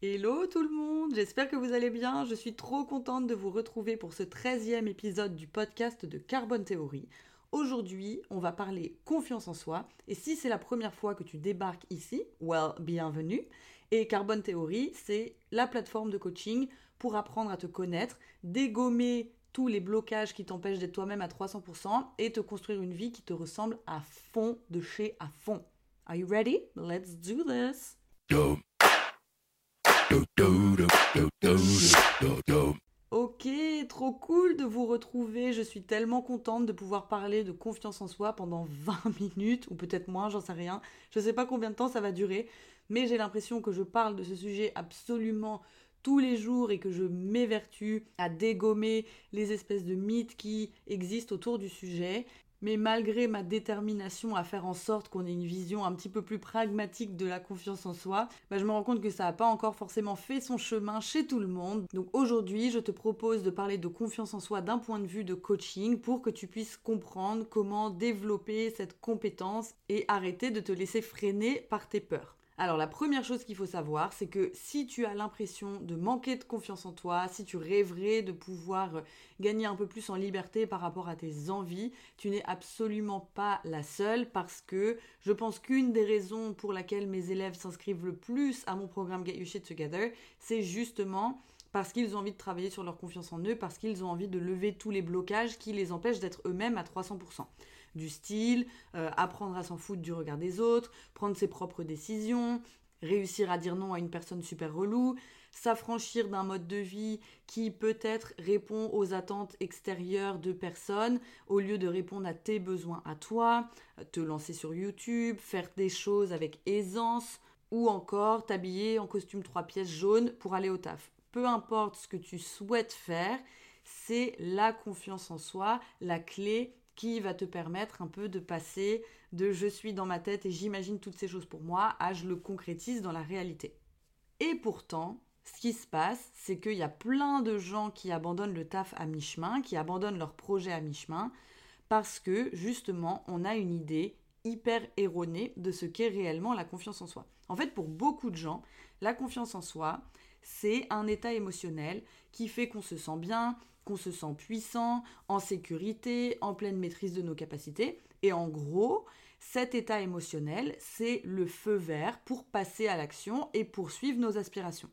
Hello tout le monde, j'espère que vous allez bien. Je suis trop contente de vous retrouver pour ce 13e épisode du podcast de Carbone Théorie. Aujourd'hui, on va parler confiance en soi. Et si c'est la première fois que tu débarques ici, well, bienvenue. Et Carbone Théorie, c'est la plateforme de coaching pour apprendre à te connaître, dégommer tous les blocages qui t'empêchent d'être toi-même à 300% et te construire une vie qui te ressemble à fond de chez à fond. Are you ready? Let's do this. Ok, trop cool de vous retrouver. Je suis tellement contente de pouvoir parler de confiance en soi pendant 20 minutes, ou peut-être moins, j'en sais rien. Je sais pas combien de temps ça va durer, mais j'ai l'impression que je parle de ce sujet absolument tous les jours et que je m'évertue à dégommer les espèces de mythes qui existent autour du sujet. Mais malgré ma détermination à faire en sorte qu'on ait une vision un petit peu plus pragmatique de la confiance en soi, bah, je me rends compte que ça n'a pas encore forcément fait son chemin chez tout le monde. Donc aujourd'hui, je te propose de parler de confiance en soi d'un point de vue de coaching pour que tu puisses comprendre comment développer cette compétence et arrêter de te laisser freiner par tes peurs. Alors la première chose qu'il faut savoir, c'est que si tu as l'impression de manquer de confiance en toi, si tu rêverais de pouvoir euh, gagner un peu plus en liberté par rapport à tes envies, tu n'es absolument pas la seule parce que je pense qu'une des raisons pour laquelle mes élèves s'inscrivent le plus à mon programme Get Your Shit Together, c'est justement parce qu'ils ont envie de travailler sur leur confiance en eux, parce qu'ils ont envie de lever tous les blocages qui les empêchent d'être eux-mêmes à 300% du style, euh, apprendre à s'en foutre du regard des autres, prendre ses propres décisions, réussir à dire non à une personne super relou, s'affranchir d'un mode de vie qui peut-être répond aux attentes extérieures de personnes au lieu de répondre à tes besoins à toi, te lancer sur YouTube, faire des choses avec aisance ou encore t'habiller en costume trois pièces jaune pour aller au taf. Peu importe ce que tu souhaites faire, c'est la confiance en soi, la clé qui va te permettre un peu de passer de je suis dans ma tête et j'imagine toutes ces choses pour moi à je le concrétise dans la réalité. Et pourtant, ce qui se passe, c'est qu'il y a plein de gens qui abandonnent le taf à mi-chemin, qui abandonnent leur projet à mi-chemin, parce que justement, on a une idée hyper erronée de ce qu'est réellement la confiance en soi. En fait, pour beaucoup de gens, la confiance en soi, c'est un état émotionnel qui fait qu'on se sent bien, qu'on se sent puissant, en sécurité, en pleine maîtrise de nos capacités. Et en gros, cet état émotionnel, c'est le feu vert pour passer à l'action et poursuivre nos aspirations.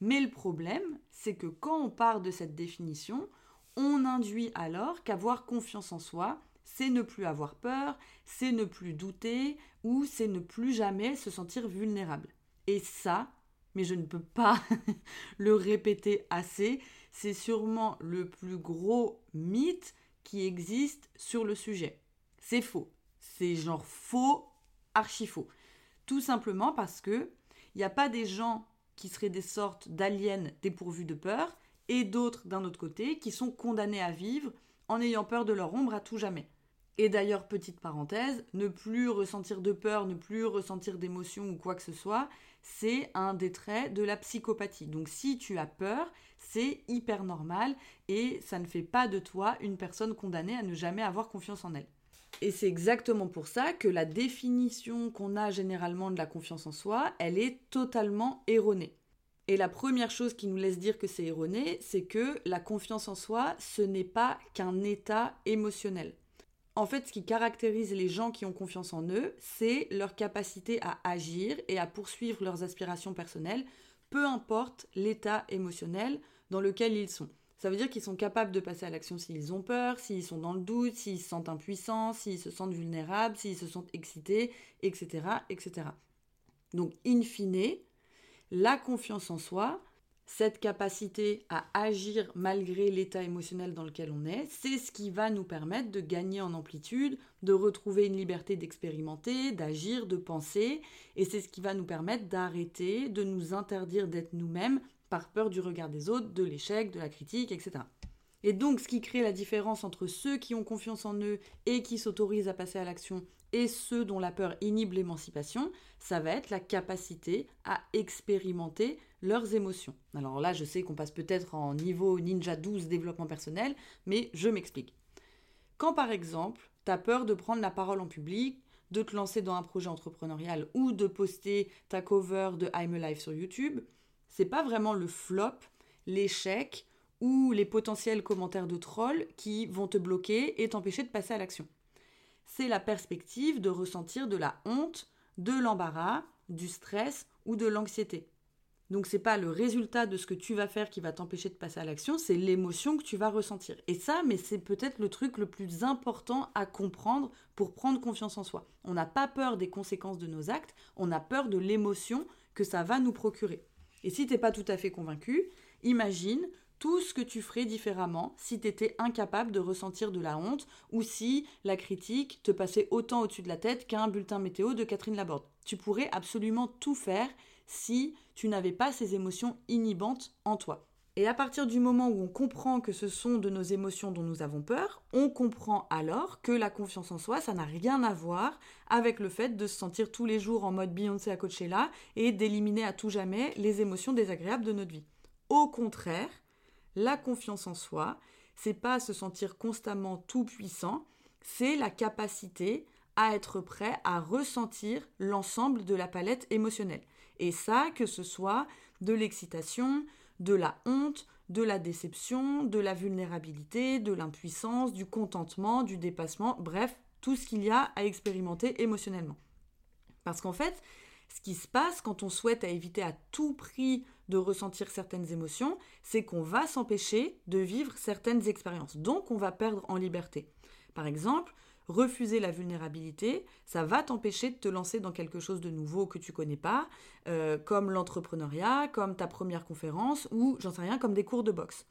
Mais le problème, c'est que quand on part de cette définition, on induit alors qu'avoir confiance en soi, c'est ne plus avoir peur, c'est ne plus douter ou c'est ne plus jamais se sentir vulnérable. Et ça, mais je ne peux pas le répéter assez, c'est sûrement le plus gros mythe qui existe sur le sujet. C'est faux. C'est genre faux, archi faux. Tout simplement parce que il n'y a pas des gens qui seraient des sortes d'aliens dépourvus de peur et d'autres d'un autre côté qui sont condamnés à vivre en ayant peur de leur ombre à tout jamais. Et d'ailleurs, petite parenthèse, ne plus ressentir de peur, ne plus ressentir d'émotion ou quoi que ce soit, c'est un des traits de la psychopathie. Donc si tu as peur, c'est hyper normal et ça ne fait pas de toi une personne condamnée à ne jamais avoir confiance en elle. Et c'est exactement pour ça que la définition qu'on a généralement de la confiance en soi, elle est totalement erronée. Et la première chose qui nous laisse dire que c'est erroné, c'est que la confiance en soi, ce n'est pas qu'un état émotionnel. En fait, ce qui caractérise les gens qui ont confiance en eux, c'est leur capacité à agir et à poursuivre leurs aspirations personnelles, peu importe l'état émotionnel dans lequel ils sont. Ça veut dire qu'ils sont capables de passer à l'action s'ils ont peur, s'ils sont dans le doute, s'ils se sentent impuissants, s'ils se sentent vulnérables, s'ils se sentent excités, etc., etc. Donc, in fine, la confiance en soi, cette capacité à agir malgré l'état émotionnel dans lequel on est, c'est ce qui va nous permettre de gagner en amplitude, de retrouver une liberté d'expérimenter, d'agir, de penser, et c'est ce qui va nous permettre d'arrêter, de nous interdire d'être nous-mêmes par peur du regard des autres, de l'échec, de la critique, etc. Et donc, ce qui crée la différence entre ceux qui ont confiance en eux et qui s'autorisent à passer à l'action et ceux dont la peur inhibe l'émancipation, ça va être la capacité à expérimenter leurs émotions. Alors là, je sais qu'on passe peut-être en niveau Ninja 12 développement personnel, mais je m'explique. Quand par exemple, tu as peur de prendre la parole en public, de te lancer dans un projet entrepreneurial ou de poster ta cover de I'm Alive sur YouTube, c'est pas vraiment le flop, l'échec ou les potentiels commentaires de trolls qui vont te bloquer et t'empêcher de passer à l'action. C'est la perspective de ressentir de la honte, de l'embarras, du stress ou de l'anxiété. Donc c'est pas le résultat de ce que tu vas faire qui va t'empêcher de passer à l'action, c'est l'émotion que tu vas ressentir. Et ça, mais c'est peut-être le truc le plus important à comprendre pour prendre confiance en soi. On n'a pas peur des conséquences de nos actes, on a peur de l'émotion que ça va nous procurer. Et si t'es pas tout à fait convaincu, imagine tout ce que tu ferais différemment si tu étais incapable de ressentir de la honte ou si la critique te passait autant au-dessus de la tête qu'un bulletin météo de Catherine Laborde. Tu pourrais absolument tout faire si tu n'avais pas ces émotions inhibantes en toi. Et à partir du moment où on comprend que ce sont de nos émotions dont nous avons peur, on comprend alors que la confiance en soi, ça n'a rien à voir avec le fait de se sentir tous les jours en mode Beyoncé à Coachella et d'éliminer à tout jamais les émotions désagréables de notre vie. Au contraire, la confiance en soi, c'est pas se sentir constamment tout puissant, c'est la capacité à être prêt à ressentir l'ensemble de la palette émotionnelle. Et ça, que ce soit de l'excitation, de la honte, de la déception, de la vulnérabilité, de l'impuissance, du contentement, du dépassement, bref, tout ce qu'il y a à expérimenter émotionnellement. Parce qu'en fait, ce qui se passe quand on souhaite éviter à tout prix de ressentir certaines émotions, c'est qu'on va s'empêcher de vivre certaines expériences. Donc on va perdre en liberté. Par exemple, refuser la vulnérabilité, ça va t'empêcher de te lancer dans quelque chose de nouveau que tu connais pas, euh, comme l'entrepreneuriat, comme ta première conférence ou, j'en sais rien, comme des cours de boxe.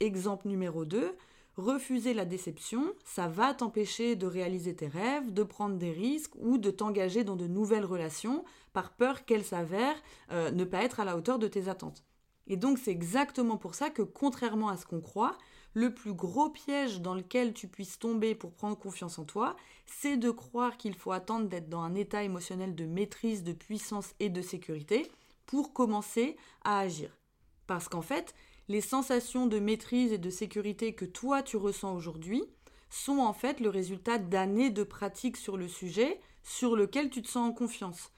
Exemple numéro 2, refuser la déception, ça va t'empêcher de réaliser tes rêves, de prendre des risques ou de t'engager dans de nouvelles relations par peur qu'elles s'avèrent euh, ne pas être à la hauteur de tes attentes. Et donc c'est exactement pour ça que contrairement à ce qu'on croit, le plus gros piège dans lequel tu puisses tomber pour prendre confiance en toi, c'est de croire qu'il faut attendre d'être dans un état émotionnel de maîtrise, de puissance et de sécurité pour commencer à agir. Parce qu'en fait, les sensations de maîtrise et de sécurité que toi tu ressens aujourd'hui sont en fait le résultat d'années de pratique sur le sujet sur lequel tu te sens en confiance.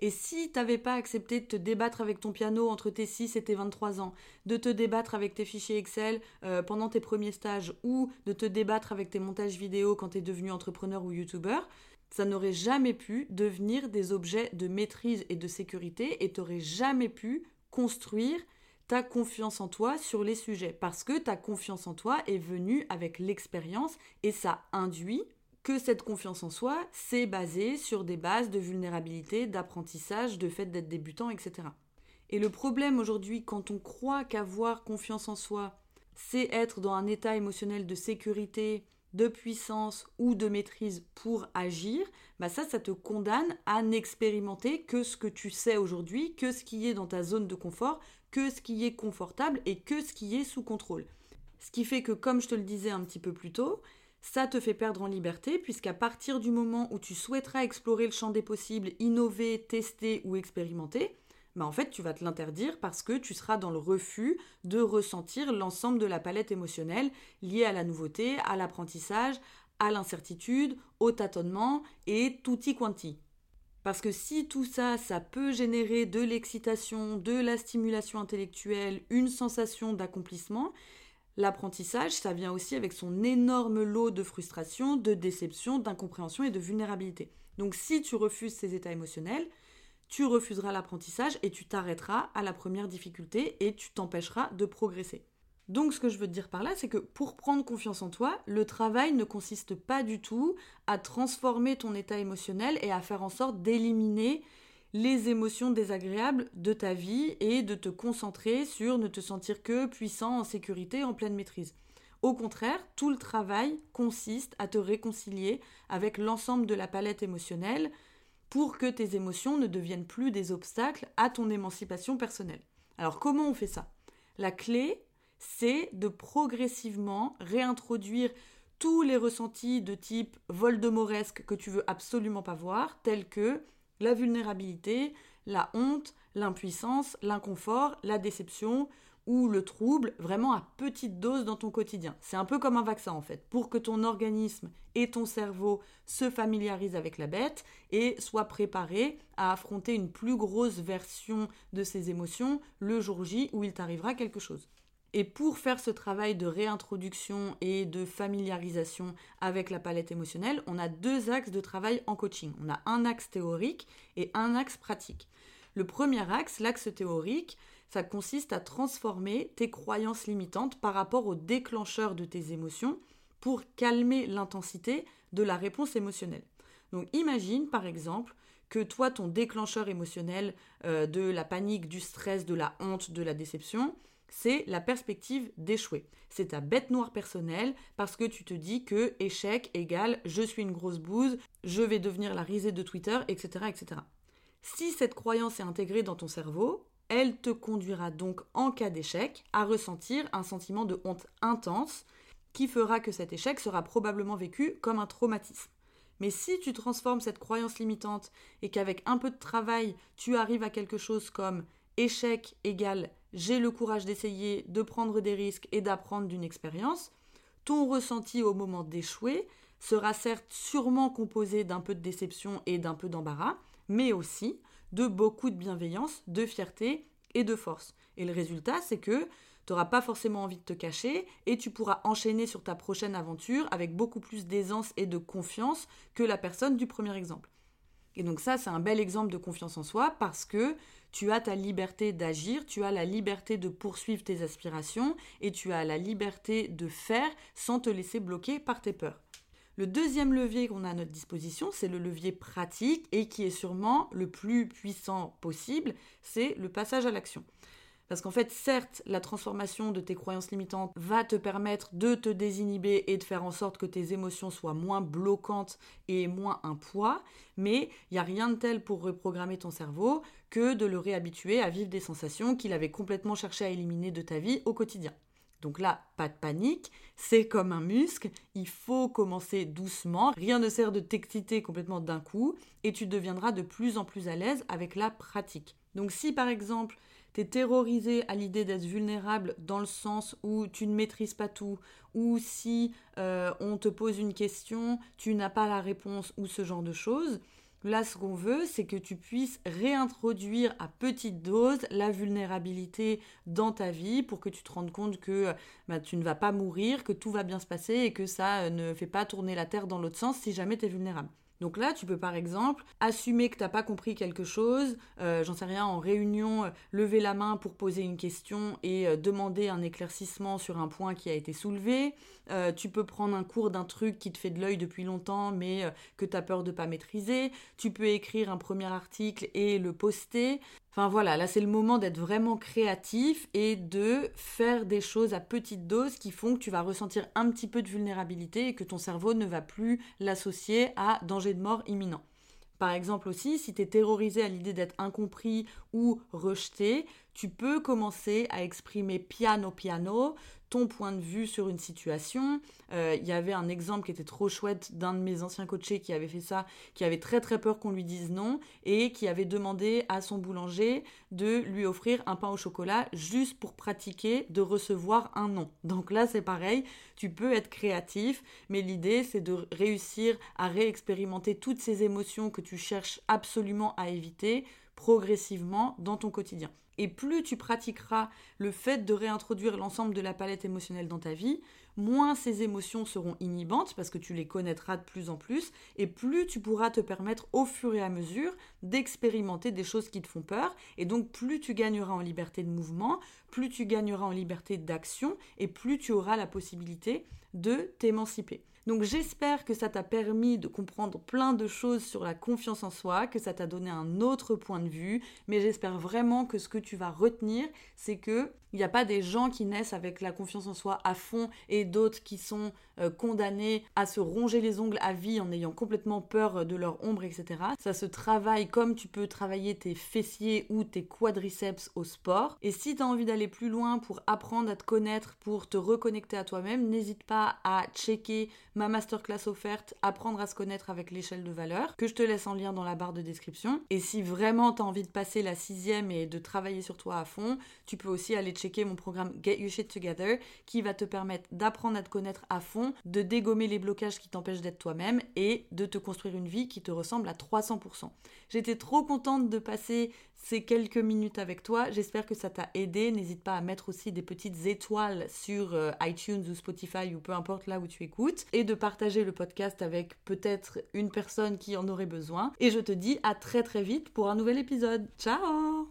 Et si tu n'avais pas accepté de te débattre avec ton piano entre tes 6 et tes 23 ans, de te débattre avec tes fichiers Excel euh, pendant tes premiers stages ou de te débattre avec tes montages vidéo quand tu es devenu entrepreneur ou youtubeur, ça n'aurait jamais pu devenir des objets de maîtrise et de sécurité et tu n'aurais jamais pu construire ta confiance en toi sur les sujets parce que ta confiance en toi est venue avec l'expérience et ça induit que cette confiance en soi, c'est basé sur des bases de vulnérabilité, d'apprentissage, de fait d'être débutant, etc. Et le problème aujourd'hui, quand on croit qu'avoir confiance en soi, c'est être dans un état émotionnel de sécurité, de puissance ou de maîtrise pour agir, bah ça, ça te condamne à n'expérimenter que ce que tu sais aujourd'hui, que ce qui est dans ta zone de confort, que ce qui est confortable et que ce qui est sous contrôle. Ce qui fait que, comme je te le disais un petit peu plus tôt, ça te fait perdre en liberté, puisqu'à partir du moment où tu souhaiteras explorer le champ des possibles, innover, tester ou expérimenter, bah en fait tu vas te l'interdire parce que tu seras dans le refus de ressentir l'ensemble de la palette émotionnelle liée à la nouveauté, à l'apprentissage, à l'incertitude, au tâtonnement et tutti quanti. Parce que si tout ça, ça peut générer de l'excitation, de la stimulation intellectuelle, une sensation d'accomplissement, L'apprentissage, ça vient aussi avec son énorme lot de frustration, de déception, d'incompréhension et de vulnérabilité. Donc si tu refuses ces états émotionnels, tu refuseras l'apprentissage et tu t'arrêteras à la première difficulté et tu t'empêcheras de progresser. Donc ce que je veux te dire par là, c'est que pour prendre confiance en toi, le travail ne consiste pas du tout à transformer ton état émotionnel et à faire en sorte d'éliminer les émotions désagréables de ta vie et de te concentrer sur ne te sentir que puissant, en sécurité, en pleine maîtrise. Au contraire, tout le travail consiste à te réconcilier avec l'ensemble de la palette émotionnelle pour que tes émotions ne deviennent plus des obstacles à ton émancipation personnelle. Alors comment on fait ça? La clé, c'est de progressivement réintroduire tous les ressentis de type voldemoresque que tu veux absolument pas voir, tels que la vulnérabilité, la honte, l'impuissance, l'inconfort, la déception ou le trouble vraiment à petite dose dans ton quotidien. C'est un peu comme un vaccin en fait, pour que ton organisme et ton cerveau se familiarisent avec la bête et soient préparés à affronter une plus grosse version de ces émotions le jour J où il t'arrivera quelque chose. Et pour faire ce travail de réintroduction et de familiarisation avec la palette émotionnelle, on a deux axes de travail en coaching. On a un axe théorique et un axe pratique. Le premier axe, l'axe théorique, ça consiste à transformer tes croyances limitantes par rapport au déclencheur de tes émotions pour calmer l'intensité de la réponse émotionnelle. Donc imagine par exemple que toi, ton déclencheur émotionnel euh, de la panique, du stress, de la honte, de la déception, c'est la perspective d'échouer. C'est ta bête noire personnelle parce que tu te dis que échec égale je suis une grosse bouse, je vais devenir la risée de Twitter, etc. etc. Si cette croyance est intégrée dans ton cerveau, elle te conduira donc en cas d'échec à ressentir un sentiment de honte intense qui fera que cet échec sera probablement vécu comme un traumatisme. Mais si tu transformes cette croyance limitante et qu'avec un peu de travail, tu arrives à quelque chose comme échec égale j'ai le courage d'essayer, de prendre des risques et d'apprendre d'une expérience, ton ressenti au moment d'échouer sera certes sûrement composé d'un peu de déception et d'un peu d'embarras, mais aussi de beaucoup de bienveillance, de fierté et de force. Et le résultat, c'est que tu n'auras pas forcément envie de te cacher et tu pourras enchaîner sur ta prochaine aventure avec beaucoup plus d'aisance et de confiance que la personne du premier exemple. Et donc ça, c'est un bel exemple de confiance en soi parce que tu as ta liberté d'agir, tu as la liberté de poursuivre tes aspirations et tu as la liberté de faire sans te laisser bloquer par tes peurs. Le deuxième levier qu'on a à notre disposition, c'est le levier pratique et qui est sûrement le plus puissant possible, c'est le passage à l'action. Parce qu'en fait, certes, la transformation de tes croyances limitantes va te permettre de te désinhiber et de faire en sorte que tes émotions soient moins bloquantes et moins un poids, mais il n'y a rien de tel pour reprogrammer ton cerveau que de le réhabituer à vivre des sensations qu'il avait complètement cherché à éliminer de ta vie au quotidien. Donc là, pas de panique, c'est comme un muscle, il faut commencer doucement, rien ne sert de t'exciter complètement d'un coup, et tu deviendras de plus en plus à l'aise avec la pratique. Donc si par exemple t'es terrorisé à l'idée d'être vulnérable dans le sens où tu ne maîtrises pas tout, ou si euh, on te pose une question, tu n'as pas la réponse, ou ce genre de choses, Là, ce qu'on veut, c'est que tu puisses réintroduire à petite dose la vulnérabilité dans ta vie pour que tu te rendes compte que bah, tu ne vas pas mourir, que tout va bien se passer et que ça euh, ne fait pas tourner la Terre dans l'autre sens si jamais tu es vulnérable. Donc là, tu peux par exemple assumer que tu n'as pas compris quelque chose, euh, j'en sais rien, en réunion, euh, lever la main pour poser une question et euh, demander un éclaircissement sur un point qui a été soulevé. tu peux prendre un cours d'un truc qui te fait de l'œil depuis longtemps mais que tu as peur de pas maîtriser. Tu peux écrire un premier article et le poster. Enfin voilà, là c'est le moment d'être vraiment créatif et de faire des choses à petite dose qui font que tu vas ressentir un petit peu de vulnérabilité et que ton cerveau ne va plus l'associer à danger de mort imminent. Par exemple aussi, si tu es terrorisé à l'idée d'être incompris ou rejeté, tu peux commencer à exprimer piano piano ton point de vue sur une situation. Euh, il y avait un exemple qui était trop chouette d'un de mes anciens coachés qui avait fait ça, qui avait très très peur qu'on lui dise non et qui avait demandé à son boulanger de lui offrir un pain au chocolat juste pour pratiquer de recevoir un non. Donc là c'est pareil, tu peux être créatif, mais l'idée c'est de réussir à réexpérimenter toutes ces émotions que tu cherches absolument à éviter progressivement dans ton quotidien. Et plus tu pratiqueras le fait de réintroduire l'ensemble de la palette émotionnelle dans ta vie, moins ces émotions seront inhibantes parce que tu les connaîtras de plus en plus, et plus tu pourras te permettre au fur et à mesure d'expérimenter des choses qui te font peur, et donc plus tu gagneras en liberté de mouvement, plus tu gagneras en liberté d'action, et plus tu auras la possibilité de t'émanciper. Donc j'espère que ça t'a permis de comprendre plein de choses sur la confiance en soi, que ça t'a donné un autre point de vue, mais j'espère vraiment que ce que tu vas retenir, c'est que Il n'y a pas des gens qui naissent avec la confiance en soi à fond et d'autres qui sont euh, condamnés à se ronger les ongles à vie en ayant complètement peur de leur ombre, etc. Ça se travaille comme tu peux travailler tes fessiers ou tes quadriceps au sport. Et si tu as envie d'aller plus loin pour apprendre à te connaître, pour te reconnecter à toi-même, n'hésite pas à checker ma masterclass offerte, apprendre à se connaître avec l'échelle de valeur, que je te laisse en lien dans la barre de description. Et si vraiment tu as envie de passer la sixième et de travailler sur toi à fond, tu peux aussi aller checker mon programme Get Your Shit Together qui va te permettre d'apprendre à te connaître à fond de dégommer les blocages qui t'empêchent d'être toi-même et de te construire une vie qui te ressemble à 300%. J'étais trop contente de passer ces quelques minutes avec toi. J'espère que ça t'a aidé. N'hésite pas à mettre aussi des petites étoiles sur euh, iTunes ou Spotify ou peu importe là où tu écoutes et de partager le podcast avec peut-être une personne qui en aurait besoin. Et je te dis à très très vite pour un nouvel épisode. Ciao